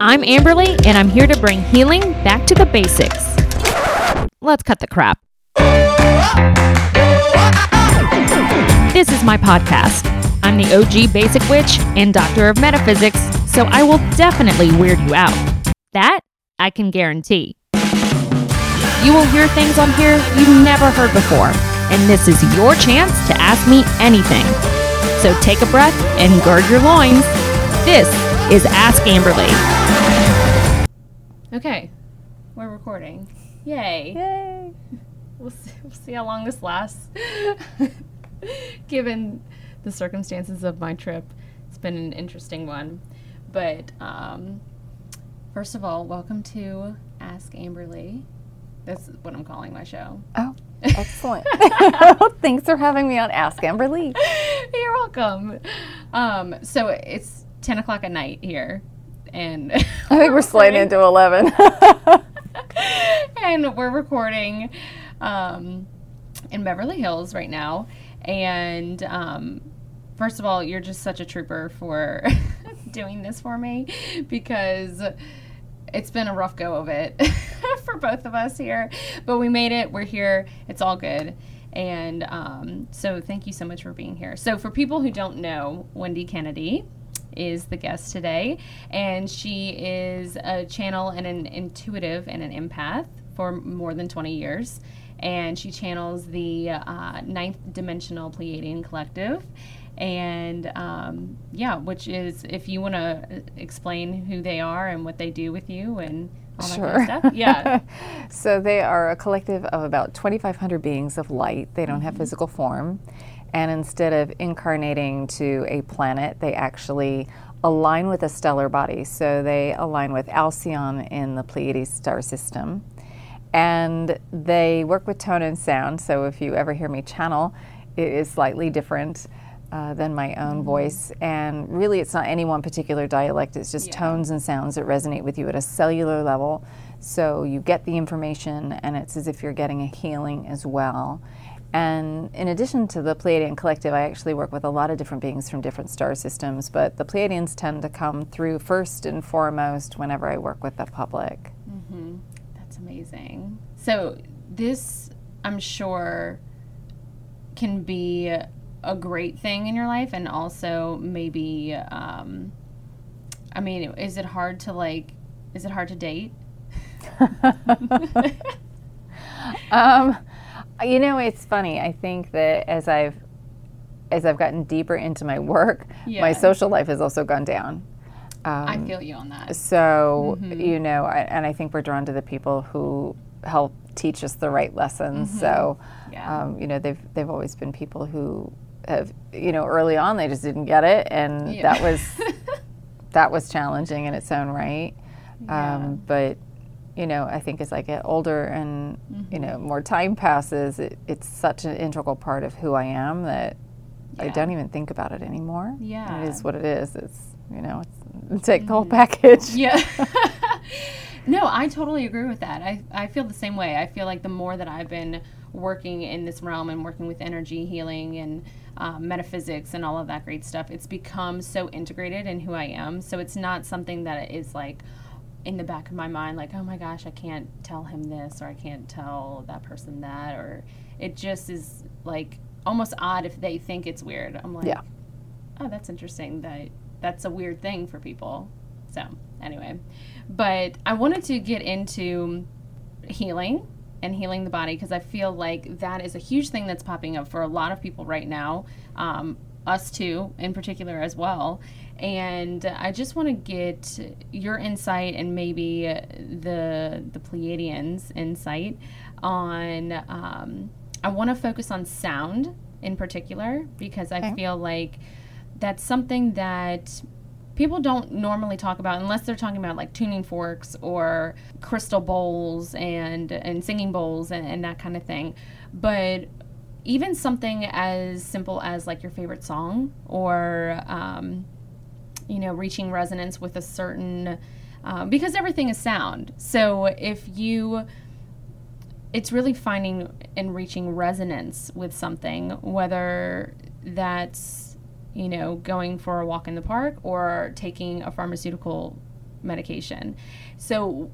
I'm Amberly, and I'm here to bring healing back to the basics. Let's cut the crap. This is my podcast. I'm the OG Basic Witch and Doctor of Metaphysics, so I will definitely weird you out. That I can guarantee. You will hear things on here you've never heard before, and this is your chance to ask me anything. So take a breath and gird your loins. This is Ask Amberly. Okay, we're recording. Yay. Yay! We'll see, we'll see how long this lasts. Given the circumstances of my trip, it's been an interesting one. But um, first of all, welcome to Ask Amberly. That's what I'm calling my show. Oh, excellent. Thanks for having me on Ask Amberly. You're welcome. Um, so it's 10 o'clock at night here. And I think we're sliding into 11. and we're recording um, in Beverly Hills right now. And um, first of all, you're just such a trooper for doing this for me because it's been a rough go of it for both of us here. But we made it. We're here. It's all good. And um, so thank you so much for being here. So, for people who don't know, Wendy Kennedy is the guest today, and she is a channel and an intuitive and an empath for more than 20 years. And she channels the uh, ninth dimensional Pleiadian collective. And um, yeah, which is if you want to explain who they are and what they do with you and all that kind of Sure. stuff. Yeah. so they are a collective of about 2,500 beings of light. They don't have physical form. And instead of incarnating to a planet, they actually align with a stellar body. So they align with Alcyon in the Pleiades star system. And they work with tone and sound. So if you ever hear me channel, it is slightly different uh, than my own voice. And really, it's not any one particular dialect, it's just Yeah. tones and sounds that resonate with you at a cellular level. So you get the information, and it's as if you're getting a healing as well. And in addition to the Pleiadian collective, I actually work with a lot of different beings from different star systems, but the Pleiadians tend to come through first and foremost whenever I work with the public. That's amazing. So this, I'm sure, can be a great thing in your life, and also maybe, um, I mean, is it hard to like? Is it hard to date? Um, you know, it's funny. I think that as I've as I've gotten deeper into my work, Yeah. my social life has also gone down. I feel you on that. So, you know, I, and I think we're drawn to the people who help teach us the right lessons. So, Yeah. um, you know, they've they've always been people who have, you know, early on they just didn't get it, and Yeah. that was that was challenging in its own right. Um, but you know, I think as I get older and you know more time passes, it, it's such an integral part of who I am that I don't even think about it anymore. Yeah. it is what it is. It's you know, it's, take the whole package. Yeah. no, I totally agree with that. I, I feel the same way. I feel like the more that I've been working in this realm and working with energy healing and um, metaphysics and all of that great stuff, it's become so integrated in who I am. So it's not something that is like in the back of my mind, like, oh my gosh, I can't tell him this or I can't tell that person that. Or it just is like almost odd if they think it's weird. I'm like, Yeah. oh, that's interesting that that's a weird thing for people. So, anyway, but I wanted to get into healing and healing the body because I feel like that is a huge thing that's popping up for a lot of people right now, um, us too, in particular as well. And I just want to get your insight and maybe the the Pleiadians' insight on. Um, I want to focus on sound in particular because I Okay. feel like that's something that people don't normally talk about unless they're talking about like tuning forks or crystal bowls and and singing bowls and, and that kind of thing but even something as simple as like your favorite song or um, you know reaching resonance with a certain um, because everything is sound so if you it's really finding and reaching resonance with something whether that's you know going for a walk in the park or taking a pharmaceutical medication. So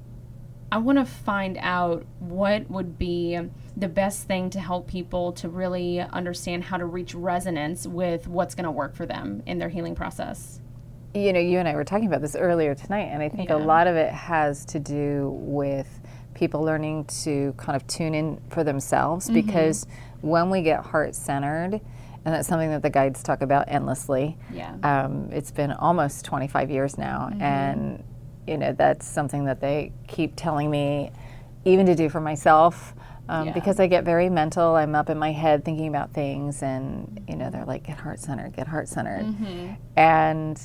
I want to find out what would be the best thing to help people to really understand how to reach resonance with what's going to work for them in their healing process. You know, you and I were talking about this earlier tonight, and I think Yeah. a lot of it has to do with people learning to kind of tune in for themselves Mm-hmm. because when we get heart centered, and that's something that the guides talk about endlessly. Yeah. Um, it's been almost 25 years now, and you know that's something that they keep telling me, even to do for myself, um, Yeah. because I get very mental. I'm up in my head thinking about things, and you know they're like, "Get heart centered, get heart centered," and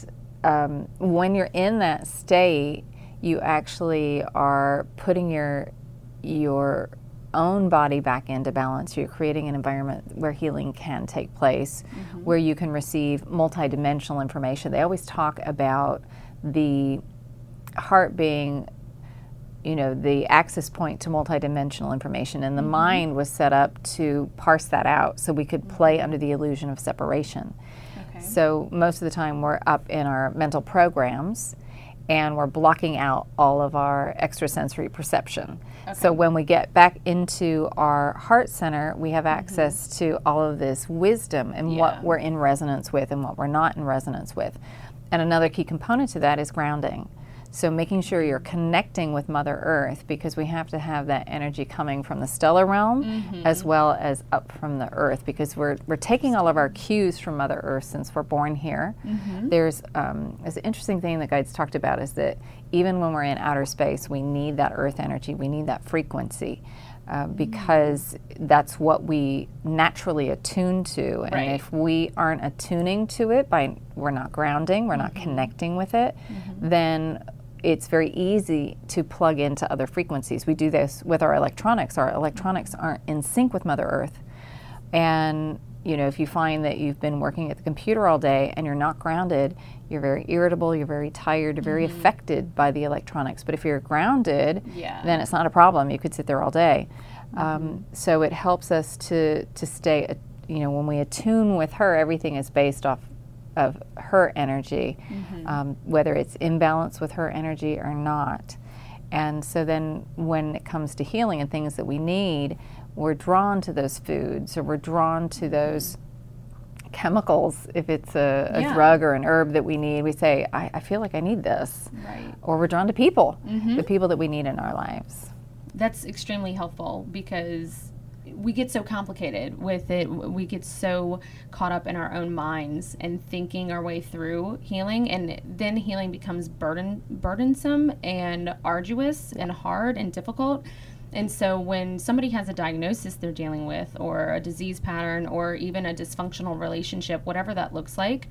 um, when you're in that state, you actually are putting your your own body back into balance. You're creating an environment where healing can take place, mm-hmm. where you can receive multidimensional information. They always talk about the heart being you know the access point to multidimensional information and the mm-hmm. mind was set up to parse that out so we could play mm-hmm. under the illusion of separation Okay. so most of the time we're up in our mental programs and we're blocking out all of our extrasensory perception. So when we get back into our heart center, we have mm-hmm. access to all of this wisdom and Yeah. what we're in resonance with and what we're not in resonance with. And another key component to that is grounding. So making sure you're connecting with Mother Earth because we have to have that energy coming from the stellar realm mm-hmm. as well as up from the earth because we're, we're taking all of our cues from Mother Earth since we're born here. Mm-hmm. There's, um, there's an interesting thing that guides talked about is that even when we're in outer space, we need that earth energy, we need that frequency. Uh, mm-hmm. because that's what we naturally attune to, and Right. if we aren't attuning to it by we're not grounding, we're not connecting with it, then it's very easy to plug into other frequencies. We do this with our electronics. Our electronics aren't in sync with Mother Earth. And you know, if you find that you've been working at the computer all day and you're not grounded, you're very irritable, you're very tired, you're very affected by the electronics. But if you're grounded, Yeah. then it's not a problem. You could sit there all day. Um, so it helps us to to stay. You know, when we attune with her, everything is based off of her energy, mm-hmm. um, whether it's in balance with her energy or not. And so then when it comes to healing and things that we need, we're drawn to those foods or we're drawn to mm-hmm. those chemicals. If it's a, a Yeah. drug or an herb that we need, we say, I, I feel like I need this. Right. Or we're drawn to people, mm-hmm. the people that we need in our lives. That's extremely helpful because we get so complicated with it. We get so caught up in our own minds and thinking our way through healing, and then healing becomes burden burdensome and arduous and hard and difficult. And so, when somebody has a diagnosis they're dealing with, or a disease pattern, or even a dysfunctional relationship, whatever that looks like,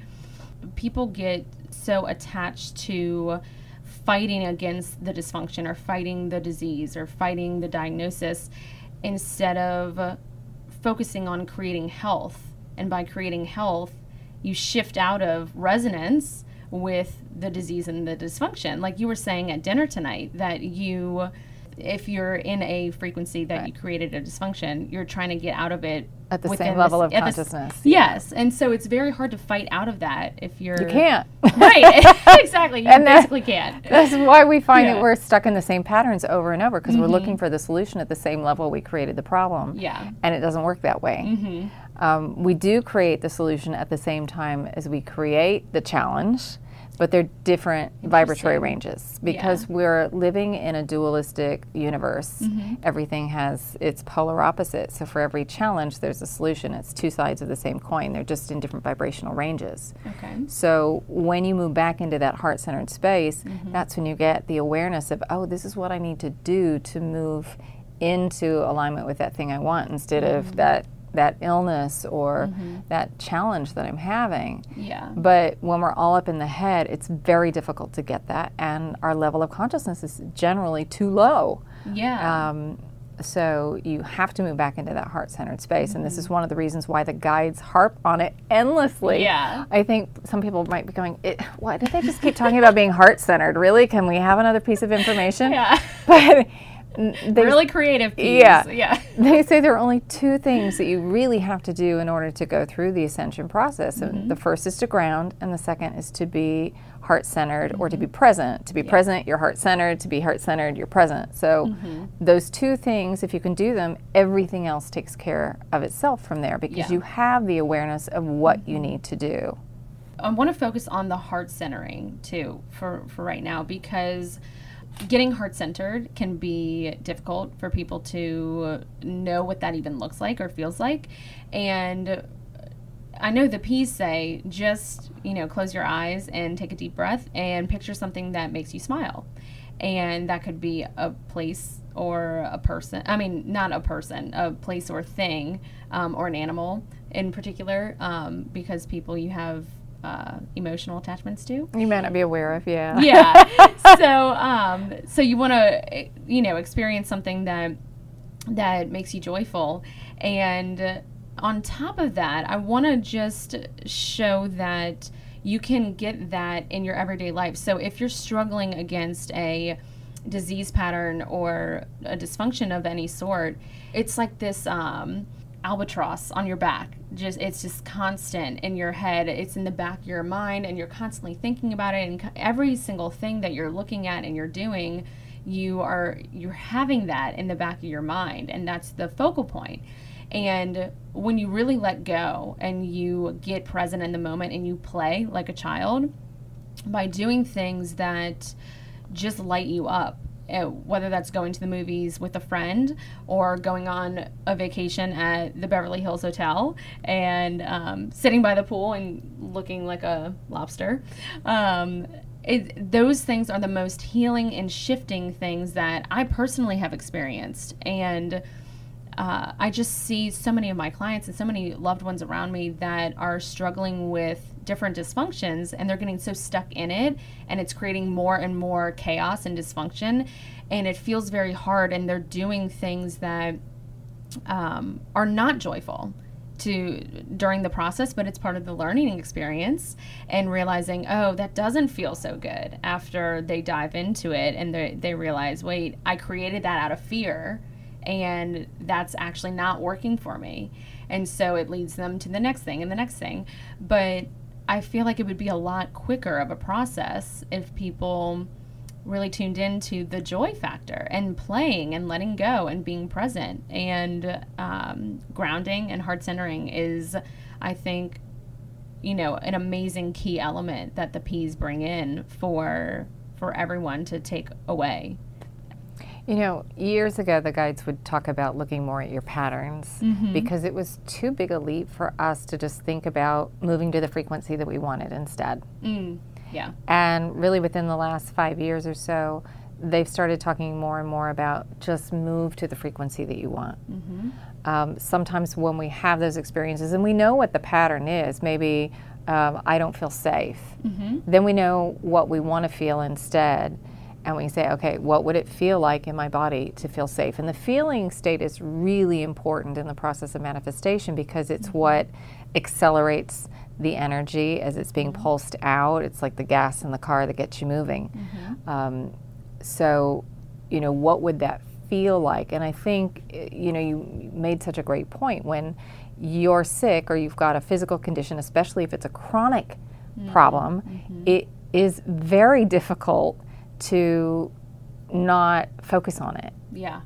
people get so attached to fighting against the dysfunction or fighting the disease or fighting the diagnosis instead of focusing on creating health. And by creating health, you shift out of resonance with the disease and the dysfunction. Like you were saying at dinner tonight, that you, if you're in a frequency that you created a dysfunction, you're trying to get out of it At the same level s- of at the s- consciousness. Yes, and so it's very hard to fight out of that if you're You can't. right. exactly, you And that- basically can't. That's why we find Yeah. that we're stuck in the same patterns over and over because we're looking for the solution at the same level we created the problem. Yeah. And it doesn't work that way. Um, we do create the solution at the same time as we create the challenge, but they're different vibratory ranges because we're living in a dualistic universe. Mm-hmm. Everything has its polar opposite. So for every challenge, there's a solution. It's two sides of the same coin. They're just in different vibrational ranges. Okay. So when you move back into that heart centered space, mm-hmm. that's when you get the awareness of, oh, this is what I need to do to move into alignment with that thing I want instead of mm-hmm. that that illness or that challenge that I'm having. Yeah. But when we're all up in the head, it's very difficult to get that, and our level of consciousness is generally too low. Yeah. Um, so you have to move back into that heart-centered space, and this is one of the reasons why the guides harp on it endlessly. Yeah. I think some people might be going, "Why did they just keep talking about being heart-centered? Really? Can we have another piece of information?" yeah. But they, really creative piece. Yeah. Yeah. they say there are only two things that you really have to do in order to go through the ascension process. And mm-hmm. the first is to ground, and the second is to be heart centered or to be present. To be present, you're heart centered. To be heart centered, you're present. So, mm-hmm. those two things, if you can do them, everything else takes care of itself from there because Yeah. you have the awareness of what you need to do. I want to focus on the heart centering too for for right now because getting heart centered can be difficult for people to know what that even looks like or feels like and I know the P's say just, you know, close your eyes and take a deep breath and picture something that makes you smile. And that could be a place or a person. I mean, not a person, a place or thing um, or an animal in particular, um, because people you have uh, emotional attachments to You might not be aware of, yeah. yeah. so um, so you want to you know experience something that that makes you joyful, and on top of that, I want to just show that you can get that in your everyday life. So if you're struggling against a disease pattern or a dysfunction of any sort, it's like this um, albatross on your back. Just it's just constant in your head. It's in the back of your mind, and you're constantly thinking about it. And every single thing that you're looking at and you're doing, you are you're having that in the back of your mind, and that's the focal point. And when you really let go and you get present in the moment and you play like a child, by doing things that just light you up. Uh, Whether that's going to the movies with a friend or going on a vacation at the Beverly Hills Hotel and um, sitting by the pool and looking like a lobster. Um, it, those things are the most healing and shifting things that I personally have experienced. And uh, I just see so many of my clients and so many loved ones around me that are struggling with different dysfunctions and they're getting so stuck in it and it's creating more and more chaos and dysfunction and it feels very hard and they're doing things that um, are not joyful to during the process but it's part of the learning experience and realizing oh that doesn't feel so good after they dive into it and they, they realize wait i created that out of fear and that's actually not working for me. And so it leads them to the next thing and the next thing. But i feel like it would be a lot quicker of a process if people really tuned into the joy factor and playing and letting go and being present. And um, grounding and heart centering is i think you know an amazing key element that the P's bring in for for everyone to take away You know, years ago, the guides would talk about looking more at your patterns because it was too big a leap for us to just think about moving to the frequency that we wanted instead. mm, yeah And really, within the last five years or so, they've started talking more and more about just move to the frequency that you want. Um, sometimes when we have those experiences and we know what the pattern is, maybe um, I don't feel safe, then we know what we want to feel instead. And we say, okay, what would it feel like in my body to feel safe? And the feeling state is really important in the process of manifestation because it's mm-hmm. what accelerates the energy as it's being mm-hmm. pulsed out. It's like the gas in the car that gets you moving. Mm-hmm. Um, so, you know, what would that feel like? And I think, eh, you know, you made such a great point. When you're sick or you've got a physical condition, especially if it's a chronic problem, it is very difficult to not focus on it yeah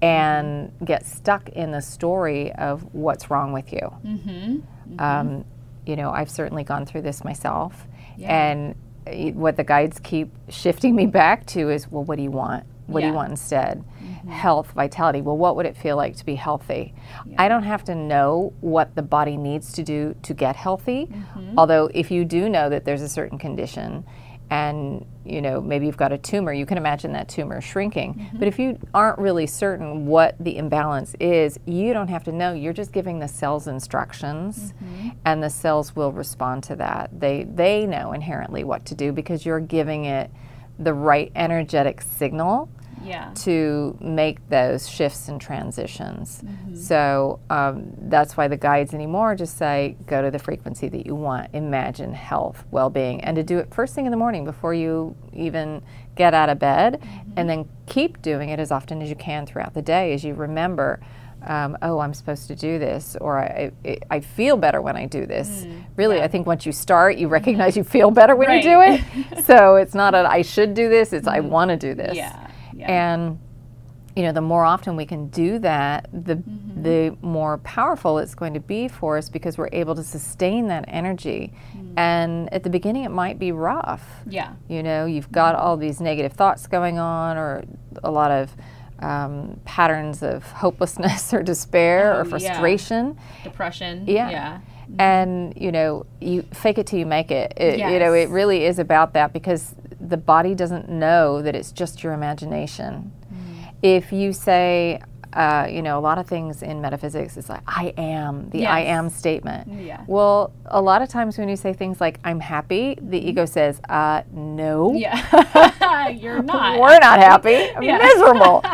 and get stuck in the story of what's wrong with you. mm-hmm. Um, you know, I've certainly gone through this myself. Yeah. And uh, what the guides keep shifting me back to is, well, what do you want? What do you want instead? Health, vitality. Well, what would it feel like to be healthy? I don't have to know what the body needs to do to get healthy. Although, if you do know that there's a certain condition and you know maybe you've got a tumor you can imagine that tumor shrinking. Mm-hmm. But if you aren't really certain what the imbalance is you don't have to know. You're just giving the cells instructions mm-hmm. and the cells will respond to that. They they know inherently what to do because you're giving it the right energetic signal yeah to make those shifts and transitions. Mm-hmm. So um, that's why the guides anymore just say go to the frequency that you want, imagine health, well being, and to do it first thing in the morning before you even get out of bed, mm-hmm. and then keep doing it as often as you can throughout the day as you remember. um, oh, I'm supposed to do this, or I, I, I feel better when I do this. Mm, really, yeah. I think once you start, you recognize mm-hmm. you feel better when you do it. so it's not a I should do this, it's I want to do this. Yeah. Yeah. And you know, the more often we can do that, the Mm-hmm. the more powerful it's going to be for us because we're able to sustain that energy. Mm. And at the beginning, it might be rough. yeah. You know, you've got all these negative thoughts going on, or a lot of um, patterns of hopelessness or despair Oh, or yeah. frustration. Depression. Yeah. Yeah. And you know, you fake it till you make it. it You know, it really is about that because the body doesn't know that it's just your imagination. Mm. If you say, uh, you know, a lot of things in metaphysics is like I am the I am statement. Yeah. Well, a lot of times when you say things like I'm happy, the ego says, uh, no. Yeah. You're not. We're not happy. I'm Yeah. miserable.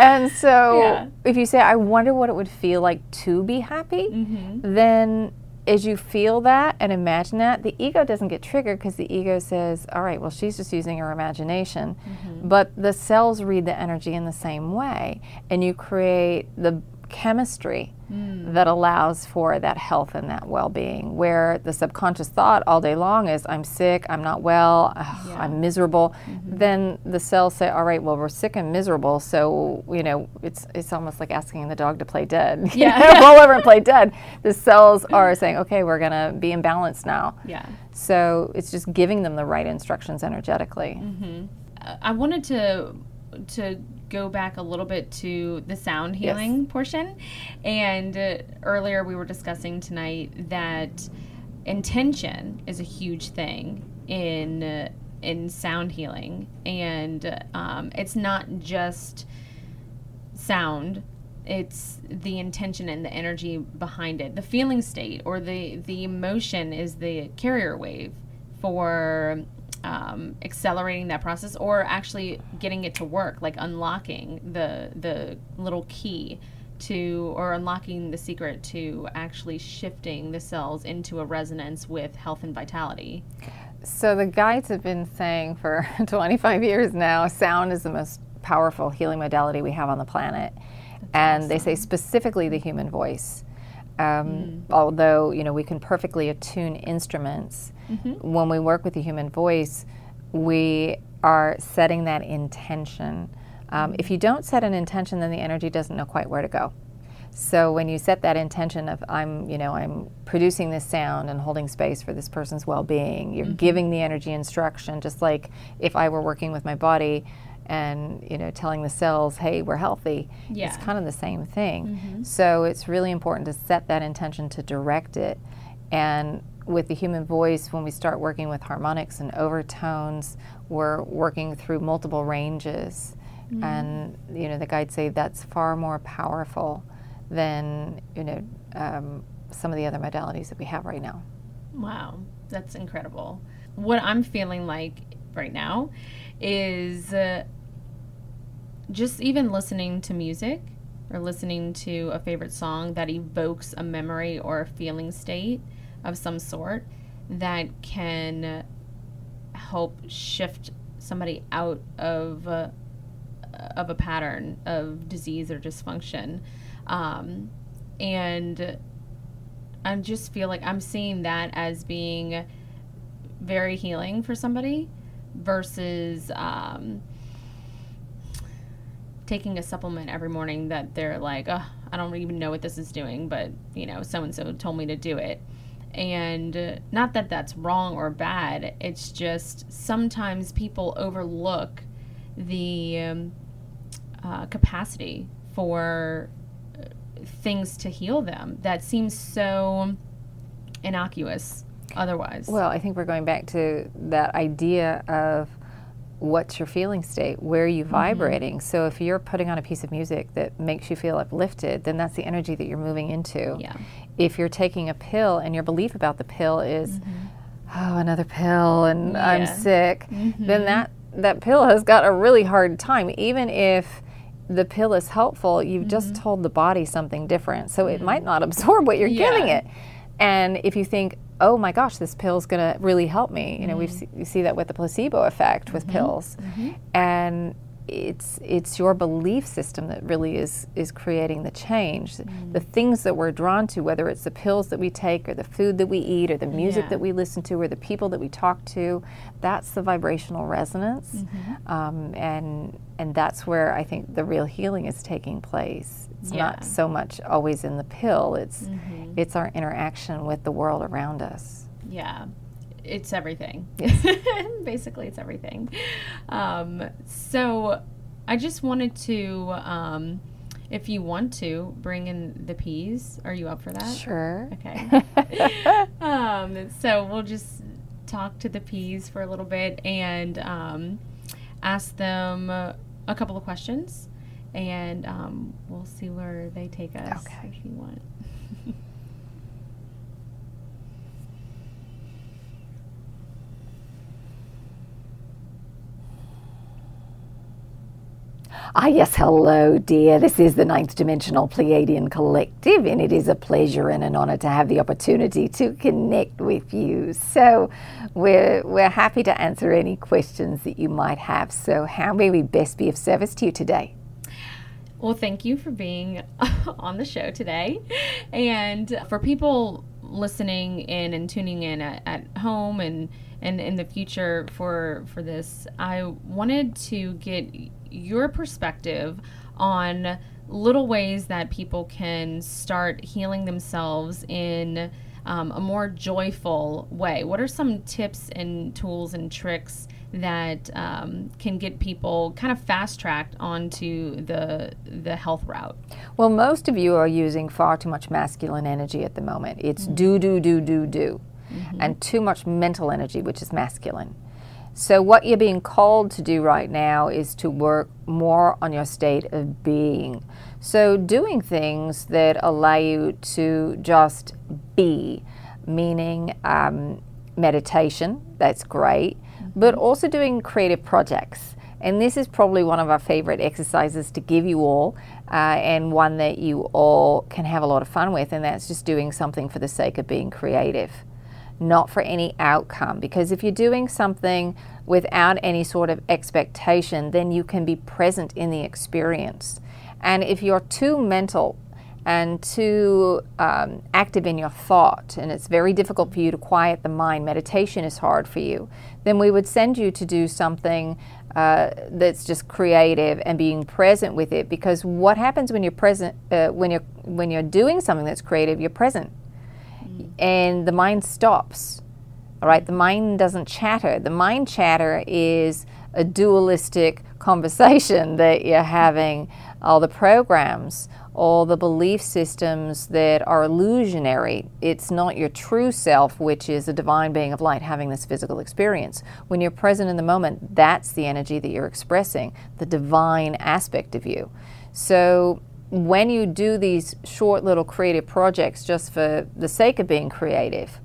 And so, Yeah. if you say, I wonder what it would feel like to be happy, Mm-hmm. then as you feel that and imagine that, the ego doesn't get triggered because the ego says, All right, well, she's just using her imagination. Mm-hmm. But the cells read the energy in the same way, and you create the chemistry Mm. that allows for that health and that well being. Where the subconscious thought all day long is, I'm sick, I'm not well, ugh, Yeah. Mm-hmm. I'm miserable, then the cells say, All right, well, we're sick and miserable, so, you know, it's, it's almost like asking the dog to play dead. Yeah. roll over and play dead. The cells are saying, Okay, we're going to be imbalanced now. Yeah. So it's just giving them the right instructions energetically. Uh, I wanted to to go back a little bit to the sound healing portion, and uh, earlier we were discussing tonight that intention is a huge thing in uh, in sound healing, and um, it's not just sound it's the intention and the energy behind it. The feeling state or the the emotion is the carrier wave for um, accelerating that process or actually getting it to work like unlocking the the little key to or unlocking the secret to actually shifting the cells into a resonance with health and vitality. So the guides have been saying for 25 years now, sound is the most powerful healing modality we have on the planet, and they say specifically the human voice. Um, Although you know we can perfectly attune instruments, Mm-hmm. when we work with the human voice, we are setting that intention. Um, If you don't set an intention, then the energy doesn't know quite where to go. So when you set that intention of I'm, you know, I'm producing this sound and holding space for this person's well-being, you're mm-hmm. giving the energy instruction just like if I were working with my body and, you know, telling the cells, "Hey, we're healthy." It's kind of the same thing. Mm-hmm. So it's really important to set that intention to direct it. And with the human voice, when we start working with harmonics and overtones, we're working through multiple ranges. And you know, the guides say that's far more powerful than you know um, some of the other modalities that we have right now. Wow, that's incredible. What I'm feeling like right now is uh, just even listening to music or listening to a favorite song that evokes a memory or a feeling state of some sort that can help shift somebody out of uh, of a pattern of disease or dysfunction. Um, and I just feel like I'm seeing that as being very healing for somebody versus um, taking a supplement every morning that they're like, oh, I don't even know what this is doing, but you know, so and so told me to do it. And uh, not that that's wrong or bad, it's just sometimes people overlook the um, uh, capacity for uh, things to heal them that seems so innocuous otherwise. Well, I think we're going back to that idea of what's your feeling state? Where are you mm-hmm. vibrating? So if you're putting on a piece of music that makes you feel uplifted, then that's the energy that you're moving into. yeah. If you're taking a pill and your belief about the pill is, mm-hmm. oh, another pill and I'm Yeah. sick, mm-hmm. then that that pill has got a really hard time. Even if the pill is helpful, you've just told the body something different, so it might not absorb what you're giving it. And if you think, oh my gosh, this pill's going to really help me, you know, we see, we see that with the placebo effect with pills. And it's it's your belief system that really is is creating the change. Mm. The things that we're drawn to, whether it's the pills that we take, or the food that we eat, or the music yeah. that we listen to, or the people that we talk to, that's the vibrational resonance, mm-hmm. um, and and that's where I think the real healing is taking place. It's yeah. not so much always in the pill. It's mm-hmm. it's our interaction with the world around us. Yeah it's everything. Basically, it's everything. Um, so I just wanted to, um, if you want to, bring in the P's. Are you up for that? Sure. Okay. um, so we'll just talk to the P's for a little bit and um, ask them a couple of questions, and um, we'll see where they take us okay. if you want. Ah, yes, hello, dear. This is the Ninth Dimensional Pleiadian Collective, and it is a pleasure and an honor to have the opportunity to connect with you. So, we're, we're happy to answer any questions that you might have. So, how may we best be of service to you today? Well, thank you for being on the show today. And for people listening in and tuning in at, at home and and in the future for for this i wanted to get your perspective on little ways that people can start healing themselves in um, a more joyful way. What are some tips and tools and tricks that um, can get people kind of fast tracked onto the the health route? Well, most of you are using far too much masculine energy at the moment. It's mm-hmm. do do do do do, mm-hmm. and too much mental energy, which is masculine. So, what you're being called to do right now is to work more on your state of being. So, doing things that allow you to just be, meaning um, meditation, that's great, but also doing creative projects. And this is probably one of our favorite exercises to give you all, uh, and one that you all can have a lot of fun with, and that's just doing something for the sake of being creative not for any outcome. Because if you're doing something without any sort of expectation, then you can be present in the experience. And if you're too mental and too um, active in your thought, and it's very difficult for you to quiet the mind, meditation is hard for you, then we would send you to do something uh, that's just creative and being present with it. Because what happens when you're present, uh, when you're when you're doing something that's creative, you're present and the mind stops. All right, the mind doesn't chatter. The mind chatter is a dualistic conversation that you're having, all the programs, all the belief systems that are illusionary. It's not your true self, which is a divine being of light having this physical experience. When you're present in the moment, that's the energy that you're expressing, the divine aspect of you. So when you do these short little creative projects just for the sake of being creative,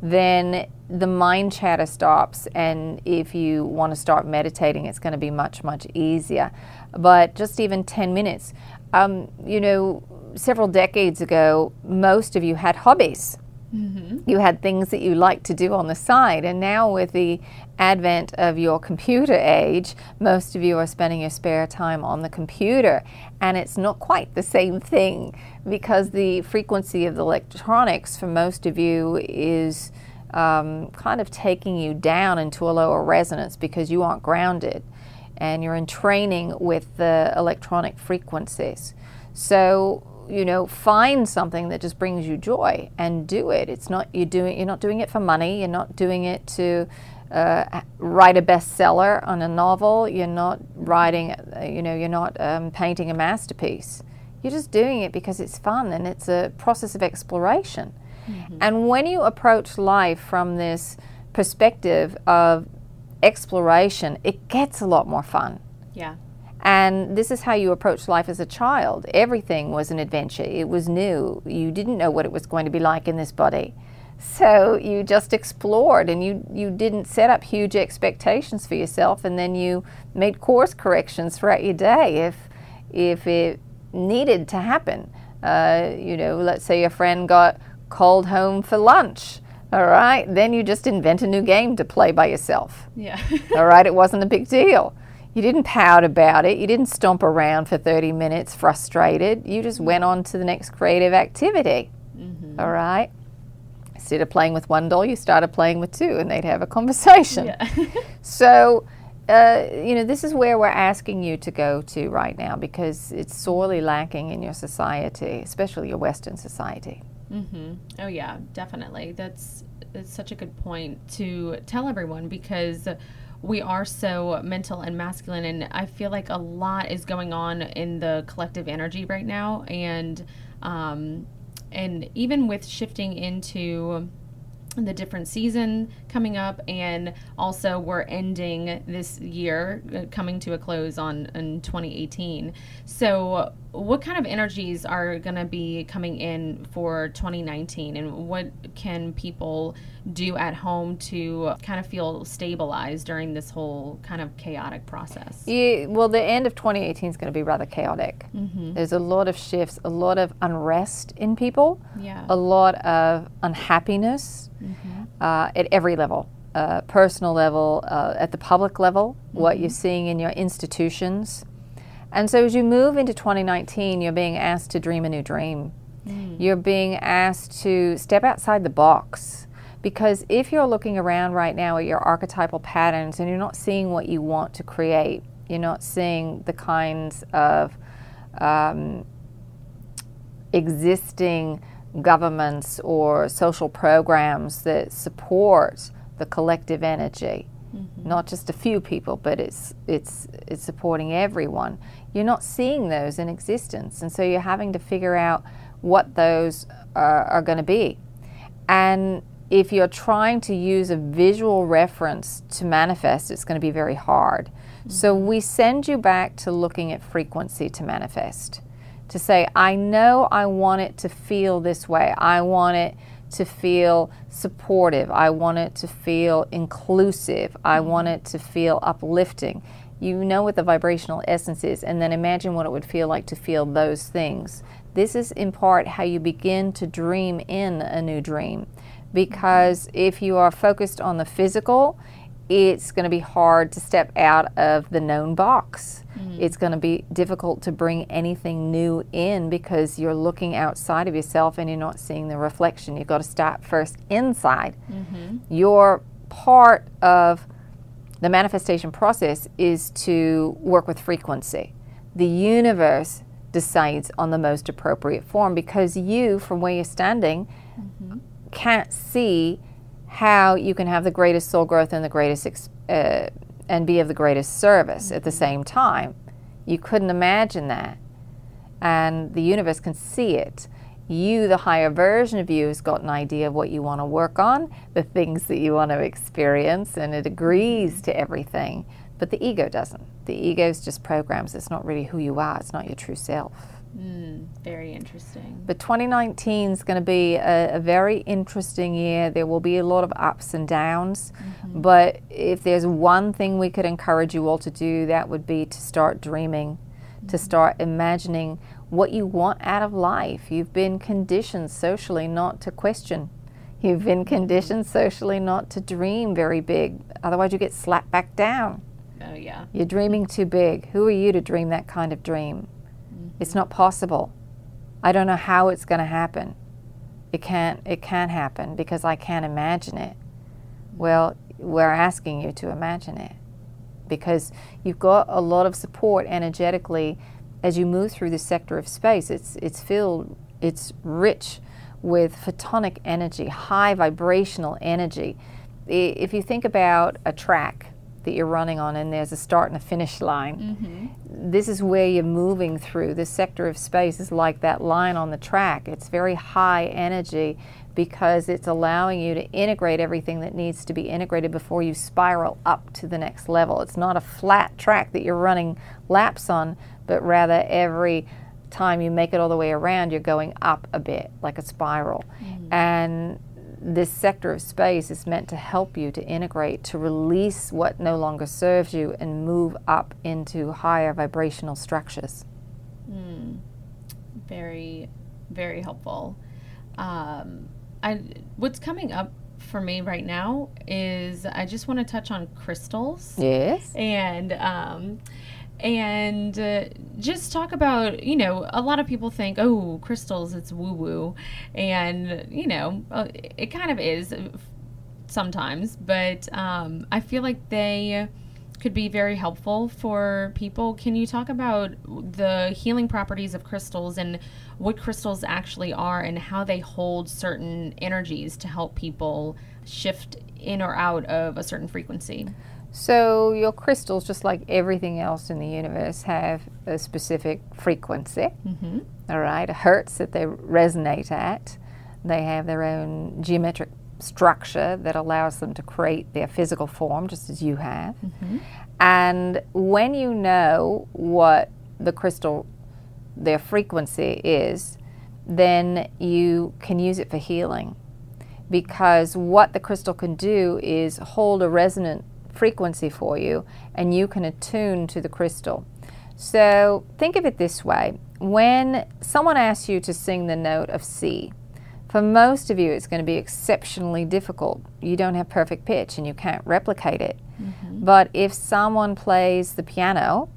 then the mind chatter stops. And if you want to start meditating, it's going to be much, much easier. But just even 10 minutes, um, you know, several decades ago, most of you had hobbies. Mm-hmm. You had things that you liked to do on the side. And now, with the advent of your computer age, most of you are spending your spare time on the computer. And it's not quite the same thing because the frequency of the electronics for most of you is um, kind of taking you down into a lower resonance because you aren't grounded and you're entraining with the electronic frequencies. So, you know, find something that just brings you joy and do it. It's not you're doing you're not doing it for money. You're not doing it to uh, write a bestseller on a novel. You're not writing, you know, you're not um, painting a masterpiece. You're just doing it because it's fun and it's a process of exploration. Mm-hmm. And when you approach life from this perspective of exploration, it gets a lot more fun. Yeah. And this is how you approach life as a child. Everything was an adventure, it was new. You didn't know what it was going to be like in this body. So you just explored and you, you didn't set up huge expectations for yourself and then you made course corrections throughout your day if, if it needed to happen. Uh, you know, let's say your friend got called home for lunch. All right, then you just invent a new game to play by yourself. Yeah. All right, it wasn't a big deal You didn't pout about it. You didn't stomp around for 30 minutes frustrated. You just went on to the next creative activity. All right? Instead of playing with one doll, you started playing with two and they'd have a conversation. Yeah. So, uh, you know, this is where we're asking you to go to right now because it's sorely lacking in your society, especially your Western society. Mm-hmm. Oh yeah, definitely. That's that's such a good point to tell everyone because we are so mental and masculine, and I feel like a lot is going on in the collective energy right now, and um, and even with shifting into the different season coming up and also we're ending this year uh, coming to a close on in 2018 so what kind of energies are going to be coming in for 2019 and what can people do at home to kind of feel stabilized during this whole kind of chaotic process Yeah, well, the end of 2018 is going to be rather chaotic. There's a lot of shifts, a lot of unrest in people, yeah a lot of unhappiness uh, at every level uh, personal level, uh, at the public level, what you're seeing in your institutions. And so as you move into 2019, you're being asked to dream a new dream. You're being asked to step outside the box. Because if you're looking around right now at your archetypal patterns and you're not seeing what you want to create, you're not seeing the kinds of um, existing governments or social programs that support the collective energy not just a few people but it's it's it's supporting everyone you're not seeing those in existence. And so you're having to figure out what those are, are going to be. And if you're trying to use a visual reference to manifest it's going to be very hard so mm-hmm. we send you back to looking at frequency to manifest to say, I know I want it to feel this way. I want it to feel supportive. I want it to feel inclusive. I mm-hmm. want it to feel uplifting. You know what the vibrational essence is, and then imagine what it would feel like to feel those things. This is in part how you begin to dream in a new dream. Because if you are focused on the physical, it's going to be hard to step out of the known box. Mm-hmm. It's going to be difficult to bring anything new in because you're looking outside of yourself and you're not seeing the reflection. You've got to start first inside. Mm-hmm. Your part of the manifestation process is to work with frequency. The universe decides on the most appropriate form because you, from where you're standing, mm-hmm. Can't see how you can have the greatest soul growth and the greatest ex- uh, and be of the greatest service at the same time. You couldn't imagine that, and the universe can see it. You, the higher version of you, has got an idea of what you want to work on, the things that you want to experience, and it agrees to everything. But the ego doesn't. The ego is just programs. It's not really who you are. It's not your true self. Mm, very interesting But 2019 is going to be a, a very interesting year. There will be a lot of ups and downs. Mm-hmm. But if there's one thing we could encourage you all to do, that would be to start dreaming, to mm-hmm. start imagining what you want out of life. You've been conditioned socially not to question. You've been mm-hmm. conditioned socially not to dream very big. Otherwise, you get slapped back down. oh yeah You're dreaming too big. Who are you to dream that kind of dream? It's not possible. I don't know how it's going to happen. It can't it can't happen because I can't imagine it. Well, we're asking you to imagine it because you've got a lot of support energetically as you move through this sector of space. It's it's filled it's rich with photonic energy, high vibrational energy. If you think about a track that you're running on and there's a start and a finish line, mm-hmm. this is where you're moving through. This sector of space is like that line on the track. It's very high energy because it's allowing you to integrate everything that needs to be integrated before you spiral up to the next level. It's not a flat track that you're running laps on, but rather every time you make it all the way around, you're going up a bit like a spiral. Mm-hmm. And this sector of space is meant to help you to integrate, to release what no longer serves you, and move up into higher vibrational structures. very very helpful um, I, what's coming up for me right now is I just want to touch on crystals Yes. and um, and uh, just talk about you know a lot of people think oh crystals it's woo woo and you know uh, it kind of is sometimes but um, I feel like they could be very helpful for people. Can you talk about the healing properties of crystals and what crystals actually are and how they hold certain energies to help people shift in or out of a certain frequency? So your crystals, just like everything else in the universe, have a specific frequency. Mm-hmm. All right, a hertz that they resonate at. They have their own geometric structure that allows them to create their physical form, just as you have. And when you know what the crystal, their frequency is, then you can use it for healing. Because what the crystal can do is hold a resonant frequency for you, and you can attune to the crystal. So think of it this way when someone asks you to sing the note of C, for most of you, it's going to be exceptionally difficult. You don't have perfect pitch and you can't replicate it. Mm-hmm. But if someone plays the piano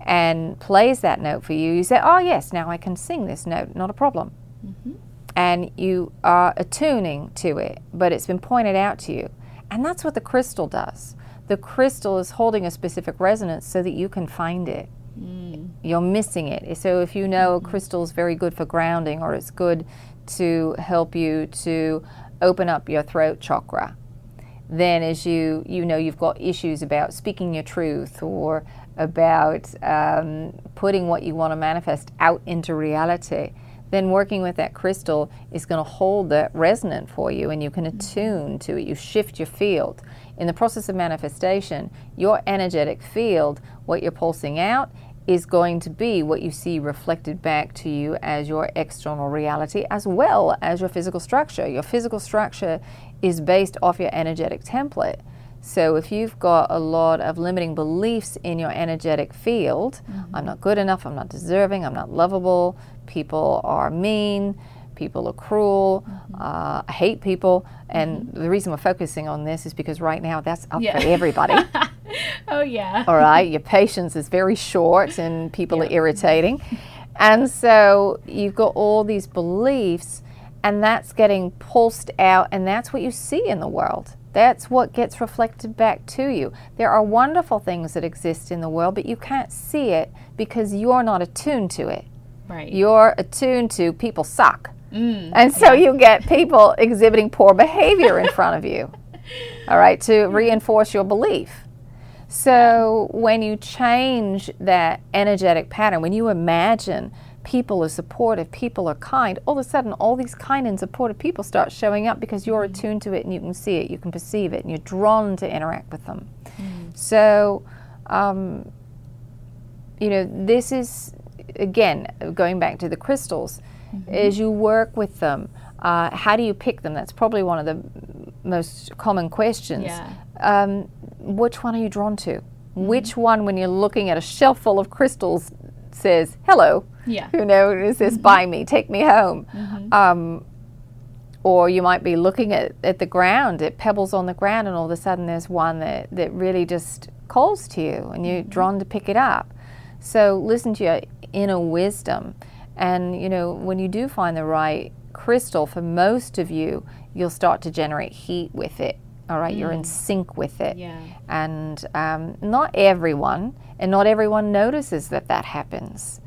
and plays that note for you, you say, Oh, yes, now I can sing this note, not a problem. Mm-hmm. And you are attuning to it, but it's been pointed out to you. And that's what the crystal does. The crystal is holding a specific resonance so that you can find it mm. you're missing it. So if you know a mm-hmm. crystal is very good for grounding or it's good to help you to open up your throat chakra, then as you you know you've got issues about speaking your truth or about um, putting what you want to manifest out into reality, then working with that crystal is going to hold that resonant for you and you can mm-hmm. attune to it. You shift your field. In the process of manifestation, your energetic field, what you're pulsing out, is going to be what you see reflected back to you as your external reality as well as your physical structure. Your physical structure is based off your energetic template. So if you've got a lot of limiting beliefs in your energetic field, mm-hmm. I'm not good enough, I'm not deserving, I'm not lovable, people are mean, people are cruel, uh, I hate people. And the reason we're focusing on this is because right now that's up Yeah. for everybody. Oh yeah. All right, your patience is very short and people are irritating. And so you've got all these beliefs, and that's getting pulsed out, and that's what you see in the world. That's what gets reflected back to you. There are wonderful things that exist in the world, but you can't see it because you're not attuned to it. Right. You're attuned to people suck. Mm. and so you get people exhibiting poor behavior in front of you, all right, to reinforce your belief. So when you change that energetic pattern, when you imagine people are supportive, people are kind, all of a sudden all these kind and supportive people start showing up because you're mm. attuned to it and you can see it, you can perceive it, and you're drawn to interact with them. Mm. So, um, you know, this is again going back to the crystals. As you work with them, uh, how do you pick them? That's probably one of the most common questions. Yeah. Um, which one are you drawn to? Which one, when you're looking at a shelf full of crystals, says hello? Yeah. You know, is this buy me, take me home? Um, or you might be looking at, at the ground, at pebbles on the ground, and all of a sudden there's one that, that really just calls to you and you're drawn to pick it up. So listen to your inner wisdom. And, you know, when you do find the right crystal, for most of you, you'll start to generate heat with it. All right, you're in sync with it. Yeah. And um, not everyone, and not everyone notices that that happens.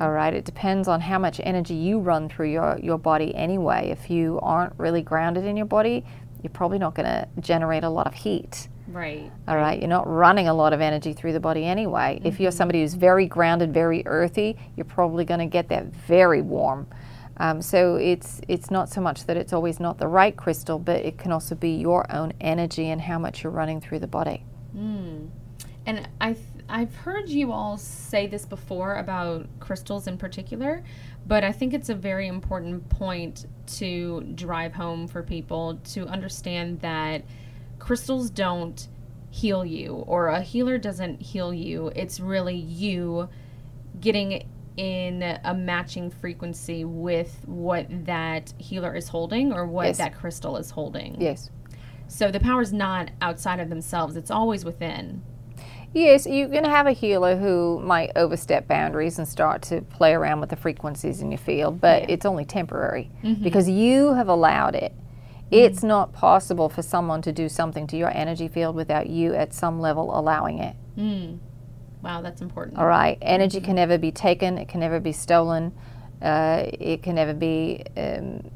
All right, it depends on how much energy you run through your, your body anyway. If you aren't really grounded in your body, you're probably not going to generate a lot of heat. Right. All right, you're not running a lot of energy through the body anyway. If you're somebody who's very grounded, very earthy, you're probably going to get that very warm. Um, so it's it's not so much that it's always not the right crystal, but it can also be your own energy and how much you're running through the body. And I've I've heard you all say this before about crystals in particular, but I think it's a very important point to drive home for people to understand that crystals don't heal you or a healer doesn't heal you. It's really you getting in a matching frequency with what that healer is holding or what Yes. that crystal is holding. Yes. So the power is not outside of themselves, it's always within. Yes, you can have a healer who might overstep boundaries and start to play around with the frequencies in your field, but it's only temporary mm-hmm. because you have allowed it. It's not possible for someone to do something to your energy field without you at some level allowing it. Wow, that's important. All right. Energy can never be taken, it can never be stolen, uh, it can never be um,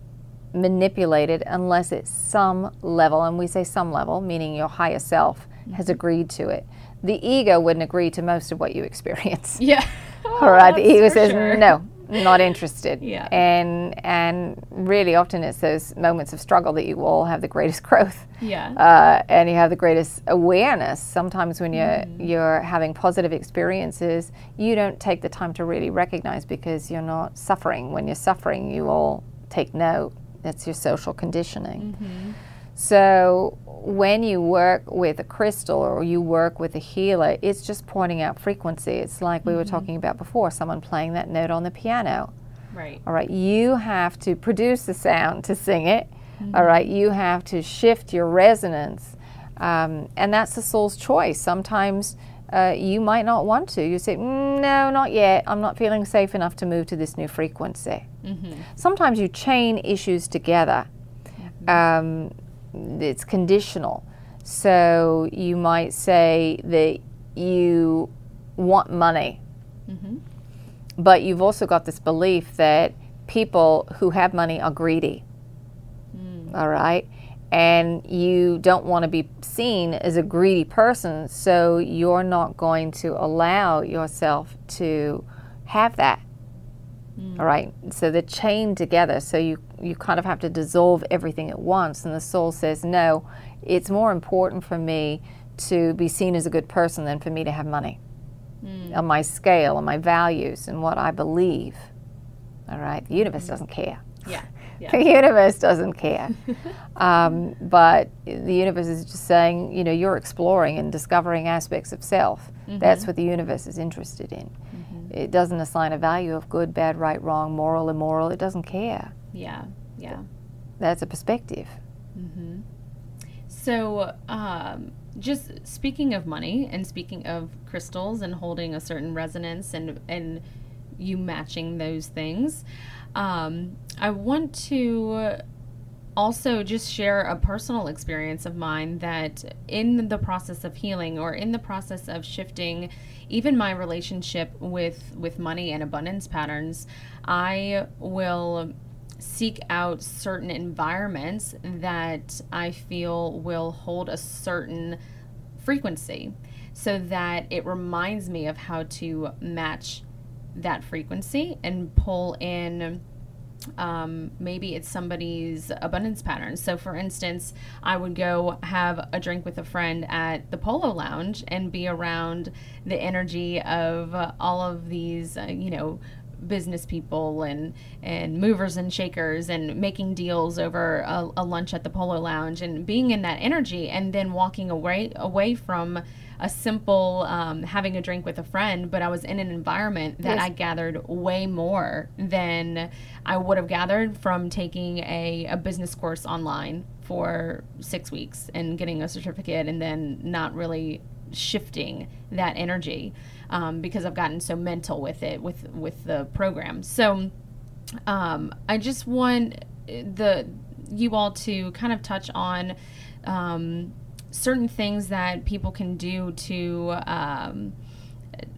manipulated unless it's some level, and we say some level, meaning your higher self has agreed to it. The ego wouldn't agree to most of what you experience. Yeah. All right. The ego says sure. no, not interested. Yeah. And and really often it's those moments of struggle that you all have the greatest growth Yeah. uh, and you have the greatest awareness. Sometimes when you're Mm-hmm. you're having positive experiences, you don't take the time to really recognize because you're not suffering. When you're suffering, you all take note. That's your social conditioning. Mm-hmm. So when you work with a crystal or you work with a healer, it's just pointing out frequency. It's like we were Mm-hmm. talking about before, someone playing that note on the piano. right. All right, you have to produce the sound to sing it. All right, you have to shift your resonance. Um, and that's the soul's choice. Sometimes uh, you might not want to. You say, "Mm, no, not yet. I'm not feeling safe enough to move to this new frequency. Sometimes you chain issues together. Um, it's conditional. So you might say that you want money mm-hmm. but you've also got this belief that people who have money are greedy. Mm. All right. And you don't want to be seen as a greedy person, so you're not going to allow yourself to have that. Mm. All right. So they're chained together. So you, you kind of have to dissolve everything at once. And the soul says, no, it's more important for me to be seen as a good person than for me to have money hmm. on my scale and my values and what I believe. All right, the universe hmm. doesn't care. Yeah. The universe doesn't care. um, but the universe is just saying, you know, you're exploring and discovering aspects of self. That's mm-hmm. what the universe is interested in. Mm-hmm. It doesn't assign a value of good, bad, right, wrong, moral, immoral. It doesn't care. Yeah. Yeah. That's a perspective. So, um, just speaking of money and speaking of crystals and holding a certain resonance and and you matching those things, um, I want to also just share a personal experience of mine that in the process of healing or in the process of shifting even my relationship with with money and abundance patterns i will seek out certain environments that i feel will hold a certain frequency so that it reminds me of how to match that frequency and pull in um, maybe it's somebody's abundance patterns. So, for instance, I would go have a drink with a friend at the Polo Lounge and be around the energy of uh, all of these, uh, you know, business people and and movers and shakers and making deals over a, a lunch at the Polo Lounge and being in that energy and then walking away away from a simple um, having a drink with a friend, but I was in an environment that Yes. I gathered way more than I would have gathered from taking a, a business course online for six weeks and getting a certificate and then not really shifting that energy um, because I've gotten so mental with it with with the program. So um, I just want the you all to kind of touch on um, certain things that people can do to um,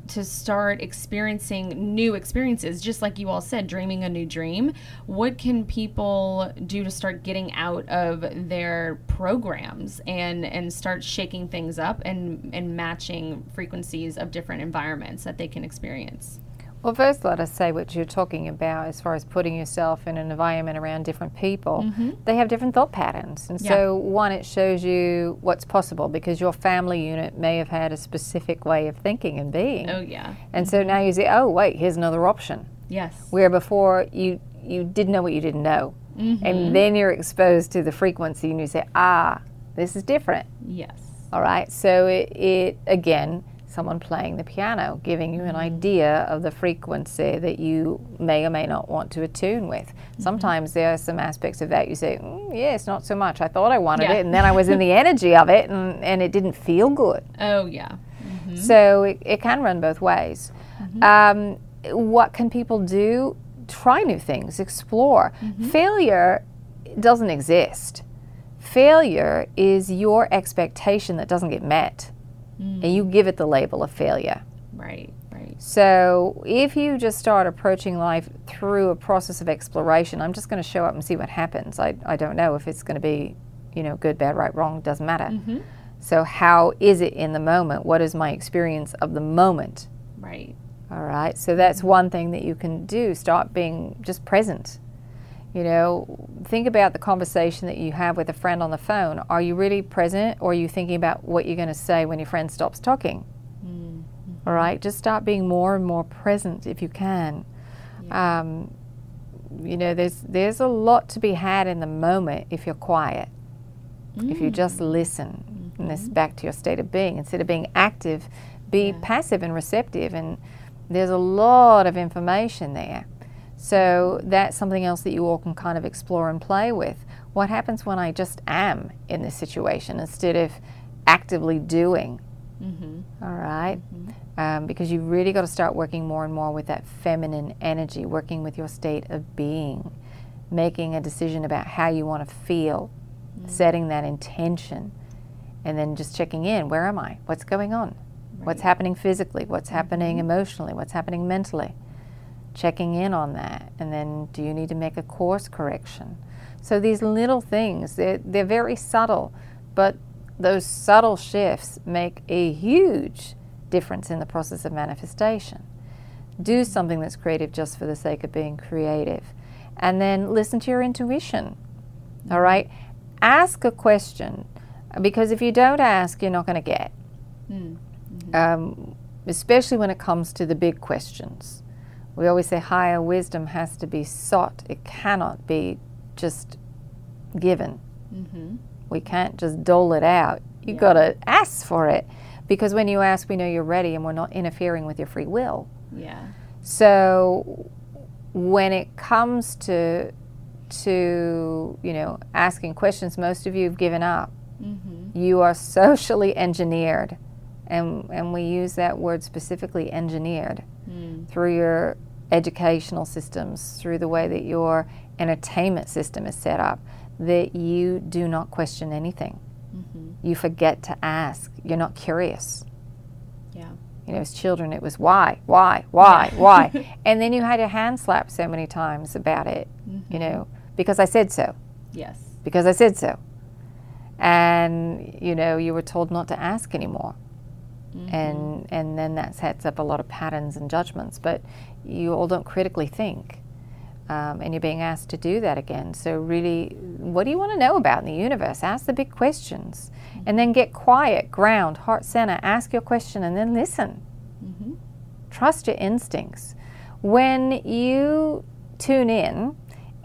to start experiencing new experiences. Just like you all said dreaming a new dream. What can people do to start getting out of their programs and and start shaking things up and and matching frequencies of different environments that they can experience Well, first, let us say what you're talking about as far as putting yourself in an environment around different people. Mm-hmm. They have different thought patterns. And so, one, it shows you what's possible because your family unit may have had a specific way of thinking and being. oh yeah And so mm-hmm. now you say, oh, wait, here's another option. yes Where before you, you didn't know what you didn't know. And mm-hmm. then you're exposed to the frequency and you say, ah, this is different. yes All right. So it, it again someone playing the piano, giving you an mm. idea of the frequency that you may or may not want to attune with. Mm-hmm. Sometimes there are some aspects of that you say, mm, yes, not so much. I thought I wanted Yeah. it, and then I was in the energy of it, and, and it didn't feel good. Oh yeah. Mm-hmm. So it, it can run both ways. Mm-hmm. Um, what can people do? Try new things, explore. Failure doesn't exist. Failure is your expectation that doesn't get met, and you give it the label of failure. Right. Right. So if you just start approaching life through a process of exploration, I'm just going to show up and see what happens. I, I don't know if it's going to be, you know, good, bad, right, wrong, doesn't matter. Mm-hmm. So how is it in the moment? What is my experience of the moment? Right. All right. So that's mm-hmm. one thing that you can do. Start being just present. You know, think about the conversation that you have with a friend on the phone. Are you really present or are you thinking about what you're going to say when your friend stops talking? Mm-hmm. All right. Just start being more and more present if you can. Um, you know, there's there's a lot to be had in the moment if you're quiet. If you just mm. listen, and this is back to your state of being, instead of being active, be passive and receptive. And there's a lot of information there. So that's something else that you all can kind of explore and play with. What happens when I just am in this situation instead of actively doing? Mm-hmm. All right? Mm-hmm. Um, because you've really got to start working more and more with that feminine energy, working with your state of being, making a decision about how you want to feel, mm-hmm. setting that intention, and then just checking in where am I? What's going on? What's happening physically? What's happening emotionally? What's happening mentally? Checking in on that. And then do you need to make a course correction? So these little things, they're, they're very subtle, but those subtle shifts make a huge difference in the process of manifestation. Do something that's creative just for the sake of being creative. And then listen to your intuition. All right? Ask a question because if you don't ask, you're not going to get. Um, especially when it comes to the big questions. We always say higher wisdom has to be sought, it cannot be just given. Mm-hmm. We can't just dole it out. You've got to ask for it because when you ask, we know you're ready and we're not interfering with your free will. Yeah. So when it comes to to you know asking questions, most of you have given up. Mm-hmm. You are socially engineered, and and we use that word specifically, engineered, Mm. through your educational systems, through the way that your entertainment system is set up, that you do not question anything. Mm-hmm. You forget to ask. You're not curious Yeah. you know, as children, it was why, why, why, why. And then you had your hand slapped so many times about it, you mm-hmm. know, because I said so, Yes. because I said so. And, you know, you were told not to ask anymore. And, and then that sets up a lot of patterns and judgments, but you all don't critically think. Um, and you're being asked to do that again. So, really, what do you want to know about in the universe? Ask the big questions. And then get quiet, ground, heart center, ask your question, and then listen. Trust your instincts. When you tune in,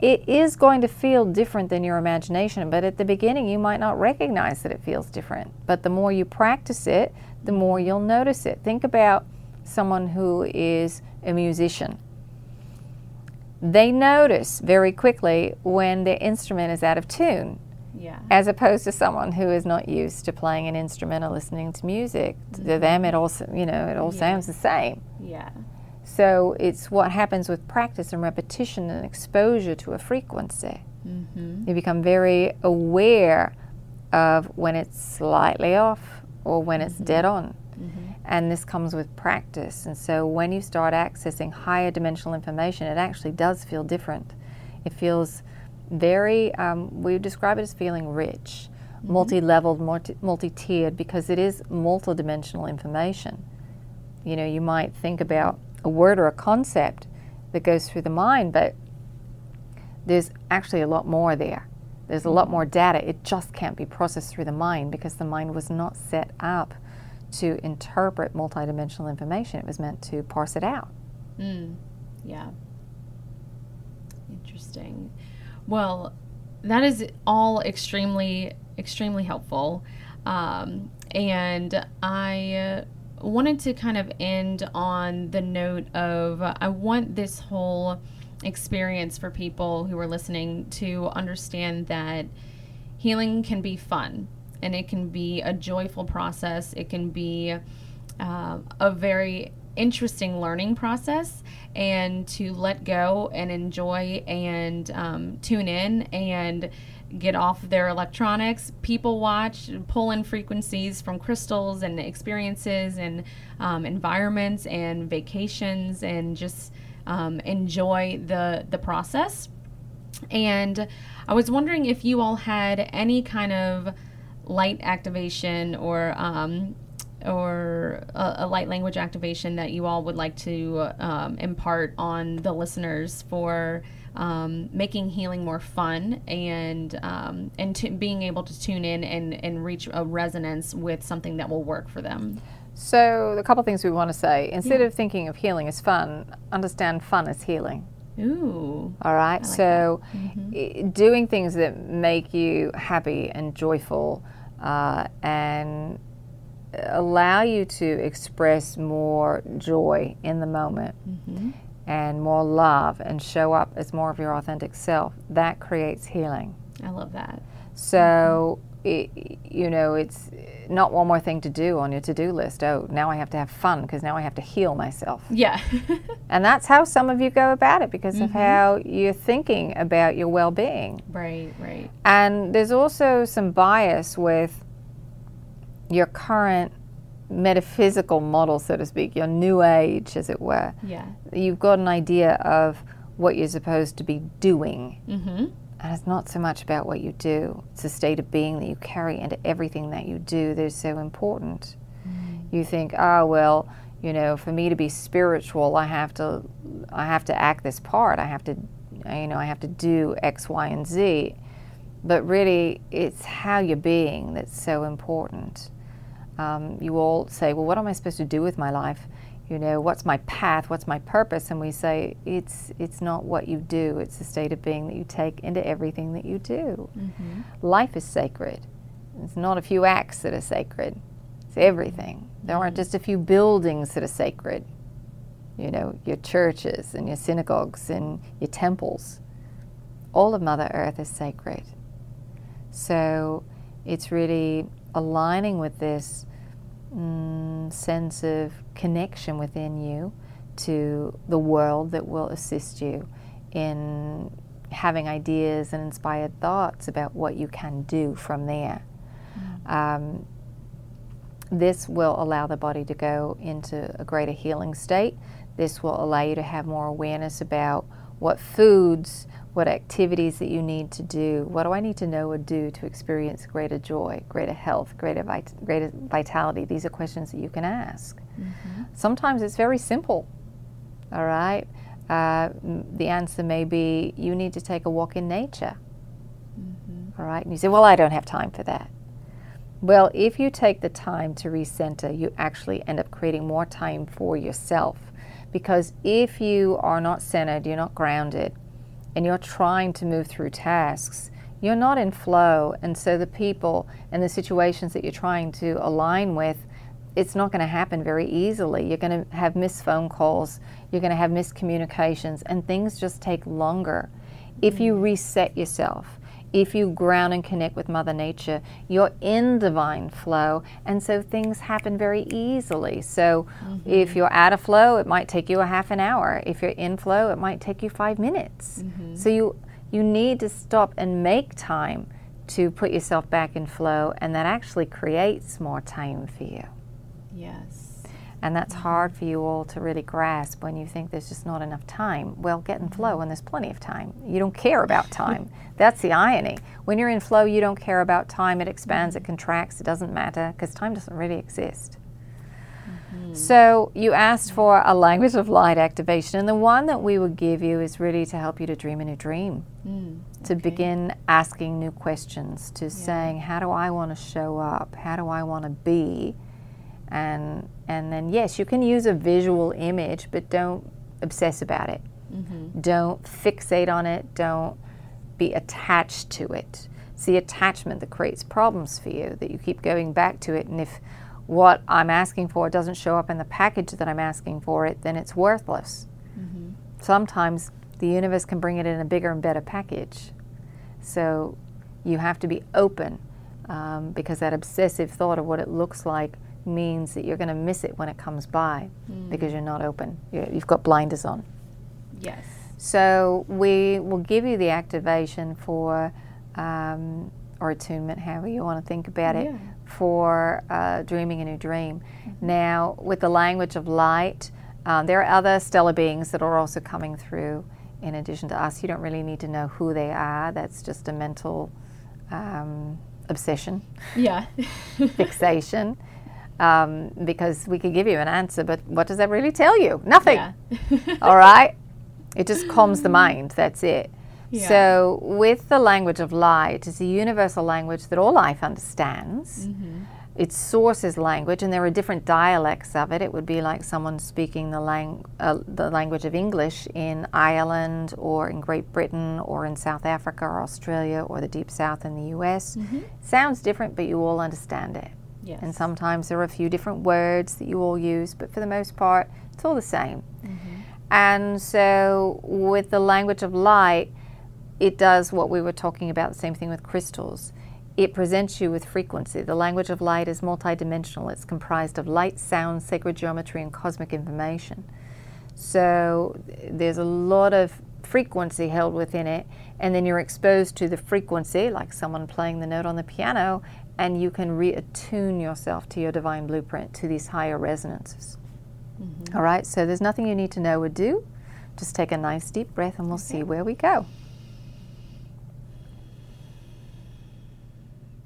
it is going to feel different than your imagination, but at the beginning, you might not recognize that it feels different. But the more you practice it, the more you'll notice it. Think about someone who is a musician they notice very quickly when their instrument is out of tune Yeah. as opposed to someone who is not used to playing an instrument or listening to music to them it also you know it all Yeah. sounds the same Yeah. So it's what happens with practice and repetition and exposure to a frequency Mm-hmm. you become very aware of when it's slightly off or when it's dead on and this comes with practice. And so when you start accessing higher dimensional information, it actually does feel different. It feels very, um, we describe it as feeling rich, multi leveled, multi tiered, because it is multidimensional information. You know, you might think about a word or a concept that goes through the mind, but there's actually a lot more there. There's a lot more data. It just can't be processed through the mind because the mind was not set up to interpret multidimensional information. It was meant to parse it out. Mm. Yeah. Interesting. Well, that is all extremely, extremely helpful. Um, and I wanted to kind of end on the note of I want this whole experience for people who are listening to understand that healing can be fun and it can be a joyful process. It can be uh, a very interesting learning process and to let go and enjoy and um, tune in and get off their electronics, people watch, pull in frequencies from crystals and experiences and um, environments and vacations and just um, enjoy the, the process. And I was wondering if you all had any kind of light activation or um, or a, a, light language activation that you all would like to um, impart on the listeners for um, making healing more fun and um, and t- being able to tune in and, and reach a resonance with something that will work for them. So, a couple things we want to say. Instead yeah. of thinking of healing as fun, understand fun as healing. Ooh. All right. Like so, mm-hmm. doing things that make you happy and joyful uh, and allow you to express more joy in the moment mm-hmm. And more love and show up as more of your authentic self, that creates healing. I love that. So, it, you know, it's not one more thing to do on your to do list. Oh, now I have to have fun because now I have to heal myself. Yeah. and that's how some of you go about it because mm-hmm. of how you're thinking about your well being. Right, right. And there's also some bias with your current metaphysical model, so to speak, your new age, as it were. Yeah. You've got an idea of what you're supposed to be doing. Mm-hmm. And it's not so much about what you do, it's a state of being that you carry into everything that you do that is so important. Mm. You think, oh, well, you know, for me to be spiritual, I have to, I have to act this part. I have to, you know, I have to do X, Y, and Z. But really, it's how you're being that's so important. Um, you all say, well, what am I supposed to do with my life? You know, what's my path? What's my purpose? And we say, it's, it's not what you do, it's the state of being that you take into everything that you do. Mm-hmm. Life is sacred. It's not a few acts that are sacred, it's everything. There aren't mm-hmm. just a few buildings that are sacred. You know, your churches and your synagogues and your temples. All of Mother Earth is sacred. So it's really aligning with this mm, sense of connection within you to the world that will assist you in having ideas and inspired thoughts about what you can do from there. Mm. Um, this will allow the body to go into a greater healing state. This will allow you to have more awareness about what foods what activities that you need to do. What do I need to know or do to experience greater joy, greater health, greater, vit- greater vitality? These are questions that you can ask. Mm-hmm. Sometimes it's very simple, all right? Uh, the answer may be you need to take a walk in nature, mm-hmm. all right? And you say, well, I don't have time for that. Well, if you take the time to recenter, you actually end up creating more time for yourself. Because if you are not centered, you're not grounded, and you're trying to move through tasks, you're not in flow. And so the people and the situations that you're trying to align with, it's not going to happen very easily. You're going to have missed phone calls, you're going to have miscommunications, and things just take longer. If you mm. reset yourself, if you ground and connect with Mother Nature, you're in divine flow, and so things happen very easily. So, mm-hmm. if you're out of flow, it might take you a half an hour. If you're in flow, it might take you five minutes. Mm-hmm. So you you need to stop and make time to put yourself back in flow, and that actually creates more time for you. And that's hard for you all to really grasp when you think there's just not enough time. Well, get in flow and there's plenty of time. You don't care about time. that's the irony. When you're in flow, you don't care about time. It expands, it contracts, it doesn't matter because time doesn't really exist. Mm-hmm. So, you asked for a language of light activation, and the one that we would give you is really to help you to dream a new dream, mm, to begin asking new questions, to yeah. saying, How do I want to show up? How do I want to be? and and then yes you can use a visual image but don't obsess about it mm-hmm. don't fixate on it don't be attached to it it's the attachment that creates problems for you that you keep going back to it and if what I'm asking for doesn't show up in the package that I'm asking for it, then it's worthless. Sometimes the universe can bring it in a bigger and better package. So you have to be open um, because that obsessive thought of what it looks like means that you're going to miss it when it comes by because you're not open. you you've got blinders on. Yes. So we will give you the activation for, um, or attunement, however you want to think about it, Yeah. for uh, dreaming a new dream. Now, with the language of light, um, there are other stellar beings that are also coming through in addition to us. You don't really need to know who they are, that's just a mental um, obsession Yeah. fixation um, because we could give you an answer, but what does that really tell you? Nothing. yeah. All right? It just calms the mind. That's it. Yeah. So, with the language of light, it's a universal language that all life understands. Mm-hmm. Its source is language, and there are different dialects of it. It would be like someone speaking the, lang- uh, the language of English in Ireland or in Great Britain or in South Africa or Australia or the Deep South in the US. Sounds different, but you all understand it. Yes. And sometimes there are a few different words that you all use, but for the most part, it's all the same. Mm-hmm. And so, with the language of light, it does what we were talking about, the same thing with crystals. It presents you with frequency. The language of light is multidimensional, it's comprised of light, sound, sacred geometry, and cosmic information. So, there's a lot of frequency held within it, and then you're exposed to the frequency, like someone playing the note on the piano, and you can reattune yourself to your divine blueprint, to these higher resonances. Mm-hmm. All right, so there's nothing you need to know or do. Just take a nice deep breath and we'll see where we go.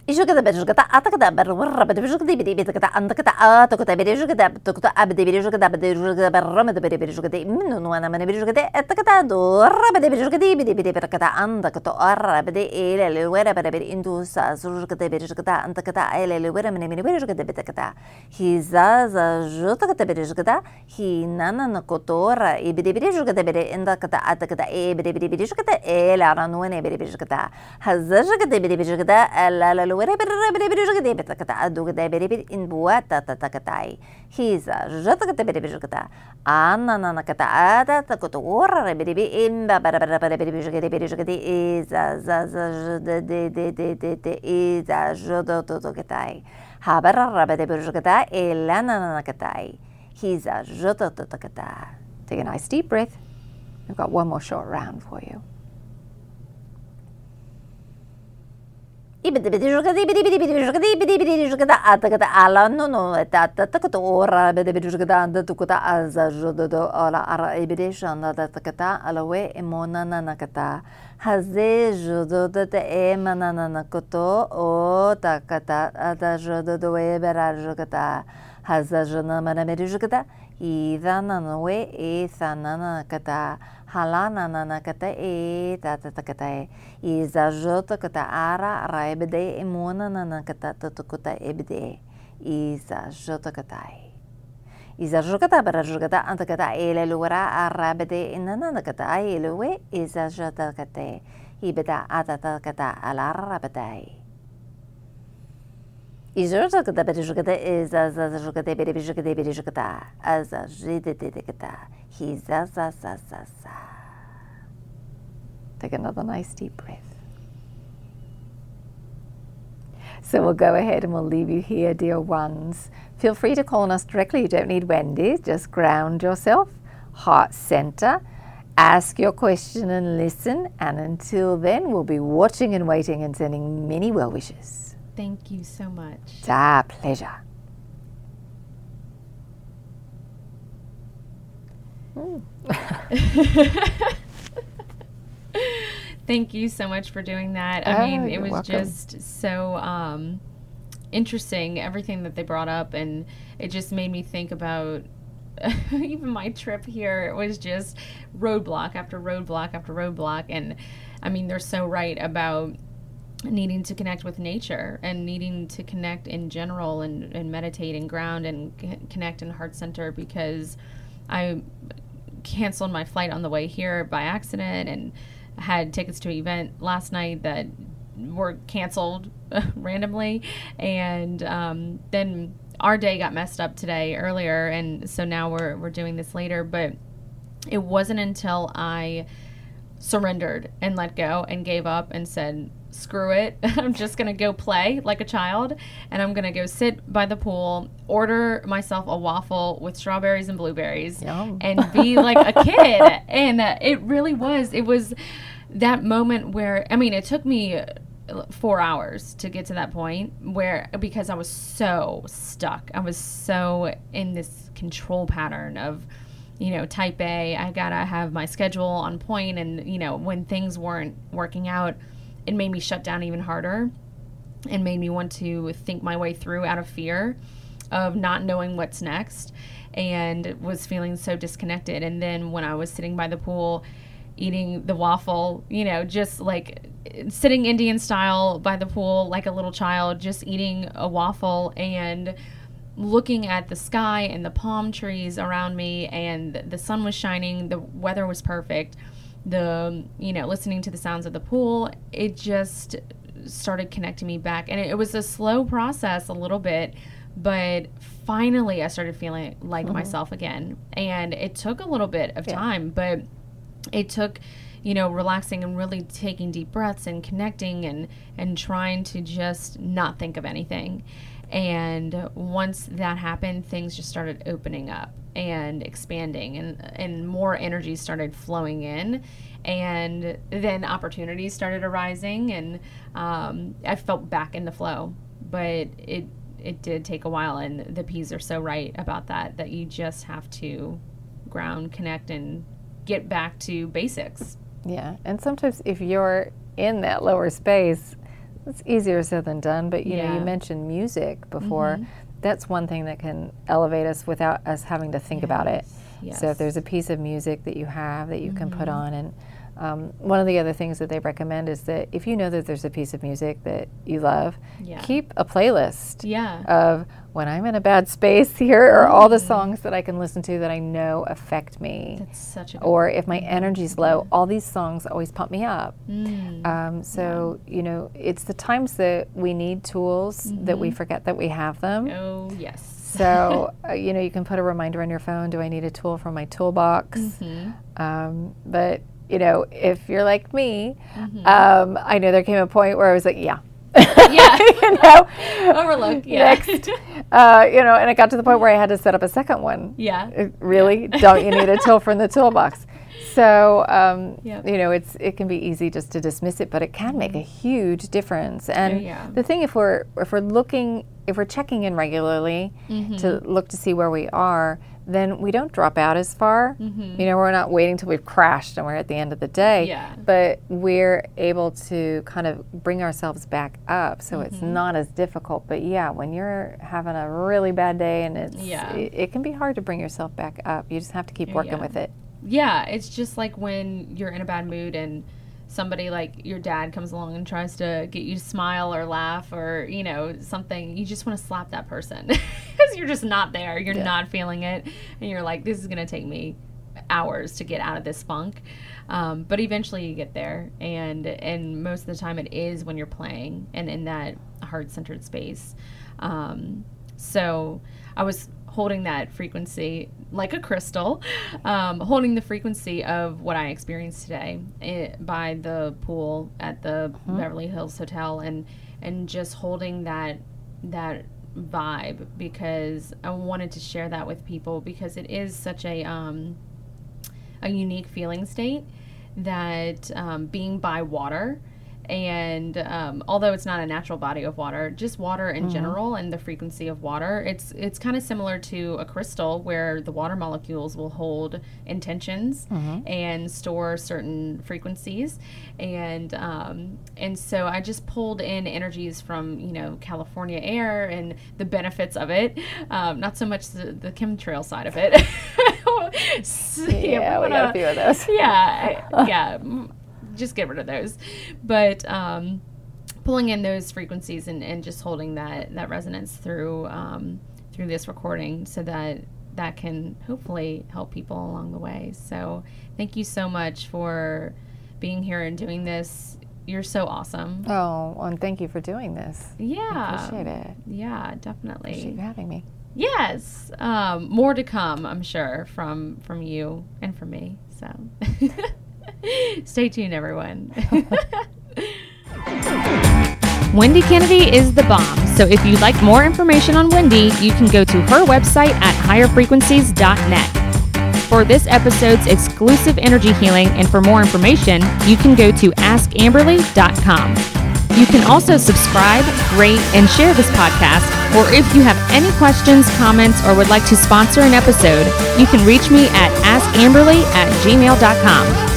一生懸命就個たあたかだばるわらばでびじゅくでびでびたかたあんたかたあたかたびでじゅくだとかたあびでびじゅくだばでじゅくだばらまでびでびじゅくでみんなのわなまでびじゅくであたかたどらばでびじゅくでびでびでびたかたあんたかとあらばでえれれわらばでびんとさするかたびじゅくだあんたかたえれれわらまでびじゅくでびたかたひざざじゅたかたびじゅくだひななのことらいびでびじゅくでびでんだかたあたかたえびでびでびじゅくだえらのわねびでびじゅくだはざじゅくでびでびじゅくだあらら takata ala we emona na nakata haze jodo da te emana na nakoto είπε παιδί σου κατά, είπε παιδί παιδί σου κατά, είπε παιδί σου κατά, άτα κατά, αλλά νονο, τα τα τα κατά, ώρα, παιδί παιδί σου κατά, αντα του κατά, αζα ζωτο το, όλα, άρα, είπε παιδί σου αντα τα τα κατά, αλλά ουέ, εμόνα να να κατά, χαζέ ζωτο το, τα έμα να να να κοτό, ο, τα κατά, ατα ζωτο το, ουέ, περά ζω κατά, χαζα ζω να μαρα μέρι ζω κατά, e dana na we e sa na na kata hala na na na kata e ta ta ta kata e i za jota kata ara ra e bede e mona na na kata ta ta kata e bede e i za jota kata e i za jota kata bara jota kata anta kata e le lura a ra e na na na kata e le we i za jota kata e i beda a ta kata ala ra bede e beda jota kata beda jota kata a za jide de de kata hi za za za za za Take another nice deep breath. So we'll go ahead and we'll leave you here, dear ones. Feel free to call on us directly. You don't need Wendy. Just ground yourself, heart center, ask your question and listen. And until then, we'll be watching and waiting and sending many well wishes. Thank you so much. It's our pleasure. Thank you so much for doing that. I Oh, mean, it was welcome. just so um, interesting, everything that they brought up, and it just made me think about even my trip here. It was just roadblock after roadblock after roadblock. And I mean, they're so right about needing to connect with nature and needing to connect in general and, and meditate and ground and c- connect in heart center because I canceled my flight on the way here by accident and had tickets to an event last night that were canceled randomly and um, then our day got messed up today earlier, and so now we're we're doing this later. But it wasn't until I surrendered and let go and gave up and said, screw it. I'm just going to go play like a child and I'm going to go sit by the pool, order myself a waffle with strawberries and blueberries Yum. and be like a kid. And uh, it really was. It was that moment where, I mean, it took me four hours to get to that point where because I was so stuck. I was so in this control pattern of, you know, type A, I gotta have my schedule on point, and you know, when things weren't working out, it made me shut down even harder, and made me want to think my way through out of fear of not knowing what's next, and was feeling so disconnected. And then when I was sitting by the pool, eating the waffle, you know, just like sitting Indian style by the pool like a little child, just eating a waffle and looking at the sky and the palm trees around me and the sun was shining, the weather was perfect. The, you know, listening to the sounds of the pool, it just started connecting me back. And it, it was a slow process a little bit, but finally I started feeling like mm-hmm. myself again. And it took a little bit of time, but it took you know relaxing and really taking deep breaths and connecting and and trying to just not think of anything and once that happened things just started opening up and expanding and and more energy started flowing in and then opportunities started arising and um, i felt back in the flow but it it did take a while and the P's are so right about that that you just have to ground connect and get back to basics Yeah, and sometimes if you're in that lower space, it's easier said than done. But you know, you mentioned music before. That's one thing that can elevate us without us having to think about it. Yes. So if there's a piece of music that you have that you can put mm-hmm. on, and um, one of the other things that they recommend is that if you know that there's a piece of music that you love, Yeah. keep a playlist yeah of when I'm in a bad space. Here are all the songs that I can listen to that I know affect me. that's such a good Or if my energy's low, all these songs always pump me up. Mm. Um, so, you know, it's the times that we need tools that we forget that we have them. oh yes So, uh, you know, you can put a reminder on your phone do I need a tool from my toolbox? Um, but, you know, if you're like me, um, I know there came a point where I was like, yeah. yeah you know, overlook yeah Next. uh, you know, and it got to the point where I had to set up a second one. yeah Uh, really don't you need a tool from the toolbox so um, Yep. you know it's it can be easy just to dismiss it but it can make a huge difference and Mm-hmm. yeah. the thing if we're if we're looking if we're checking in regularly Mm-hmm. to look to see where we are then we don't drop out as far you know we're not waiting till we've crashed and we're at the end of the day Mm-hmm. Yeah. but we're able to kind of bring ourselves back up so it's Mm-hmm. not as difficult but yeah when you're having a really bad day and it's Yeah. it, it can be hard to bring yourself back up you just have to keep working Yeah. with it yeah it's just like when you're in a bad mood and somebody like your dad comes along and tries to get you to smile or laugh or you know something you just want to slap that person. Because you're just not there you're not feeling it and you're like this is going to take me hours to get out of this funk um, but eventually you get there and and most of the time it is when you're playing and in that heart-centered space. Um, so i was holding that frequency like a crystal, um, holding the frequency of what I experienced today eh, by the pool at the Beverly Hills Hotel, and and just holding that that vibe because I wanted to share that with people because it is such a um, a unique feeling state that um, being by water and um, although it's not a natural body of water just water in general and the frequency of water it's it's kind of similar to a crystal where the water molecules will hold intentions and store certain frequencies. And um, and so i just pulled in energies from you know california air and the benefits of it. Um, not so much the, the chemtrail side of it. So, yeah we got a few of those. Yeah, yeah. Just get rid of those. But um, pulling in those frequencies and, and just holding that that resonance through um, through this recording, so that that can hopefully help people along the way. So thank you so much for being here and doing this. you're so awesome. Oh, and thank you for doing this. Yeah. I Appreciate it. Yeah, Appreciate definitely. you for having me. Yes. Um, more to come, I'm sure, from from you and from me. So stay tuned, everyone. Wendy Kennedy is the bomb. So if you'd like more information on Wendy, you can go to her website at higherfrequencies.net. For this episode's exclusive energy healing and for more information, you can go to askamberly.com. You can also subscribe, rate, and share this podcast, or if you have any questions, comments, or would like to sponsor an episode, you can reach me at askamberly at gmail.com.